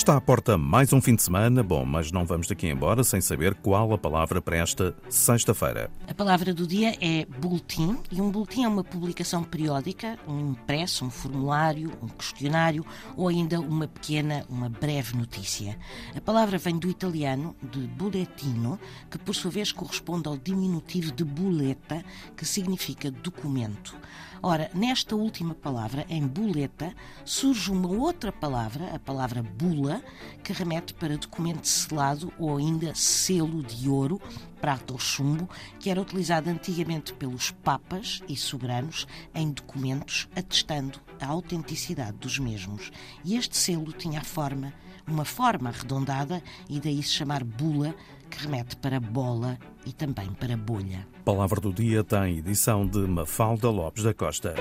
Está à porta mais um fim de semana, bom, mas não vamos daqui embora sem saber qual a palavra para esta sexta-feira. A palavra do dia é boletim, e um boletim é uma publicação periódica, um impresso, um formulário, um questionário ou ainda uma pequena, uma breve notícia. A palavra vem do italiano de boletino, que por sua vez corresponde ao diminutivo de boleta, que significa documento. Ora, nesta última palavra, em boleta, surge uma outra palavra, a palavra bula, que remete para documento selado ou ainda selo de ouro, prata ou chumbo, que era utilizado antigamente pelos papas e soberanos em documentos atestando a autenticidade dos mesmos. E este selo tinha a forma, uma forma arredondada, e daí se chamar bula, que remete para bola e também para bolha. Palavra do Dia tem edição de Mafalda Lopes da Costa.